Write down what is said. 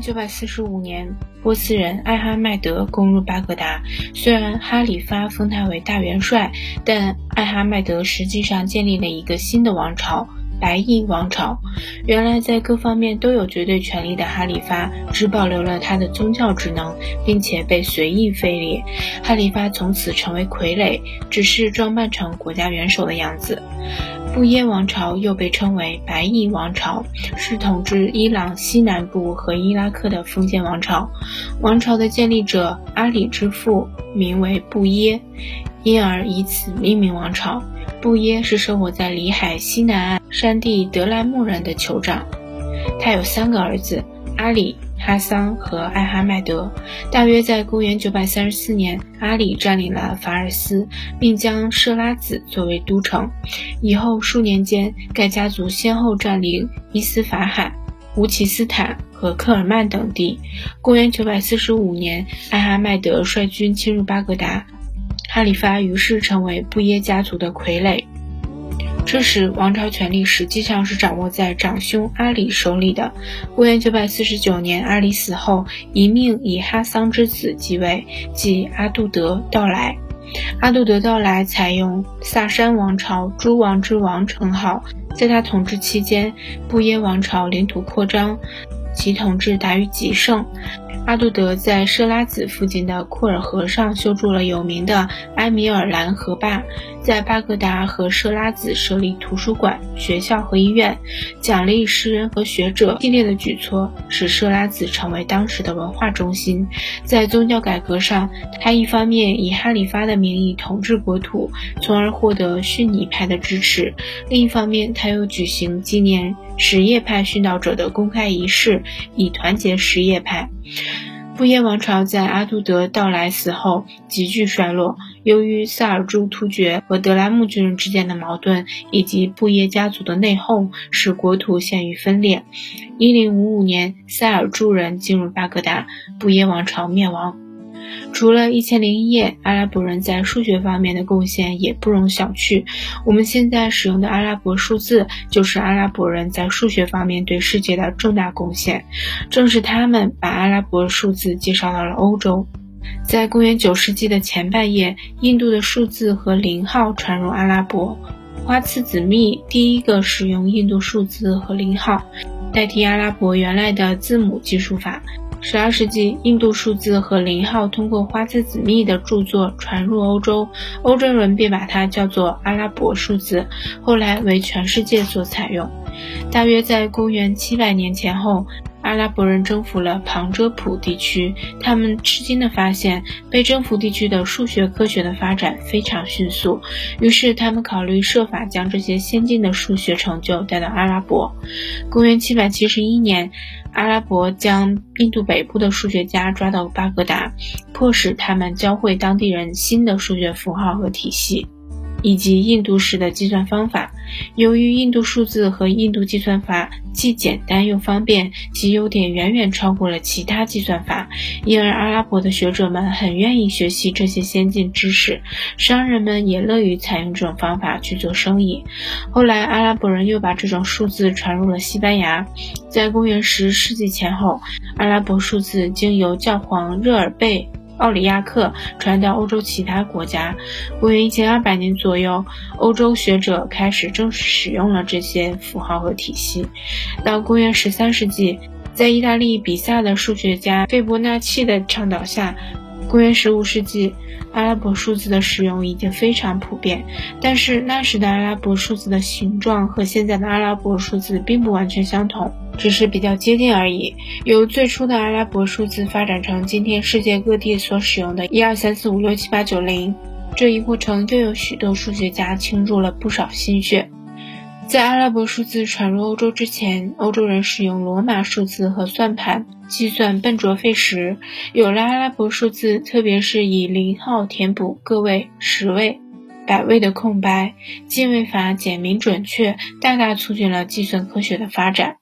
九百四十五年，波斯人艾哈迈德攻入巴格达。虽然哈里发封他为大元帅，但艾哈迈德实际上建立了一个新的王朝——白翼王朝。原来在各方面都有绝对权力的哈里发，只保留了他的宗教职能，并且被随意废列。哈里发从此成为傀儡，只是装扮成国家元首的样子。布耶王朝又被称为白翼王朝，是统治伊朗西南部和伊拉克的封建王朝。王朝的建立者阿里之父名为布耶，因而以此命名王朝。布耶是生活在里海西南岸山地德莱木人的酋长，他有三个儿子阿里。哈桑和艾哈迈德，大约在公元934年，阿里占领了法尔斯，并将设拉子作为都城。以后数年间，盖家族先后占领伊斯法罕、乌奇斯坦和科尔曼等地。公元945年，艾哈迈德率军侵入巴格达，哈里发于是成为布耶家族的傀儡。这时，王朝权力实际上是掌握在长兄阿里手里的。公元949年，阿里死后，一命以哈桑之子继位，即阿杜德到来。阿杜德到来采用萨珊王朝诸王之王称号，在他统治期间，布耶王朝领土扩张，其统治达于极盛。阿杜德在设拉子附近的库尔河上修筑了有名的埃米尔兰河坝，在巴格达和设拉子设立图书馆、学校和医院，奖励诗人和学者。系列的举措使设拉子成为当时的文化中心。在宗教改革上，他一方面以哈里发的名义统治国土，从而获得逊尼派的支持；另一方面，他又举行纪念什叶派殉道者的公开仪式，以团结什叶派。布耶王朝在阿杜德到来死后急剧衰落，由于萨尔柱突厥和德拉木军人之间的矛盾，以及布耶家族的内讧，使国土陷于分裂。一零五五年，塞尔柱人进入巴格达，布耶王朝灭亡。除了一千零一夜，阿拉伯人在数学方面的贡献也不容小觑。我们现在使用的阿拉伯数字，就是阿拉伯人在数学方面对世界的重大贡献。正是他们把阿拉伯数字介绍到了欧洲。在公元九世纪的前半叶，印度的数字和零号传入阿拉伯。花剌子密第一个使用印度数字和零号，代替阿拉伯原来的字母计数法。十二世纪，印度数字和零号通过花剌子密的著作传入欧洲，欧洲人便把它叫做阿拉伯数字，后来为全世界所采用。大约在公元七百年前后。阿拉伯人征服了旁遮普地区，他们吃惊地发现，被征服地区的数学科学的发展非常迅速。于是，他们考虑设法将这些先进的数学成就带到阿拉伯。公元771年，阿拉伯将印度北部的数学家抓到巴格达，迫使他们教会当地人新的数学符号和体系。以及印度式的计算方法。由于印度数字和印度计算法既简单又方便，其优点远远超过了其他计算法，因而阿拉伯的学者们很愿意学习这些先进知识，商人们也乐于采用这种方法去做生意。后来，阿拉伯人又把这种数字传入了西班牙。在公元十世纪前后，阿拉伯数字经由教皇热尔贝。奥里亚克传到欧洲其他国家。公元一千二百年左右，欧洲学者开始正式使用了这些符号和体系。到公元十三世纪，在意大利比萨的数学家费伯纳契的倡导下，公元十五世纪。阿拉伯数字的使用已经非常普遍，但是那时的阿拉伯数字的形状和现在的阿拉伯数字并不完全相同，只是比较接近而已。由最初的阿拉伯数字发展成今天世界各地所使用的一二三四五六七八九零，这一过程又有许多数学家倾注了不少心血。在阿拉伯数字传入欧洲之前，欧洲人使用罗马数字和算盘计算笨拙费时。有了阿拉伯数字，特别是以零号填补个位、十位、百位的空白，进位法简明准确，大大促进了计算科学的发展。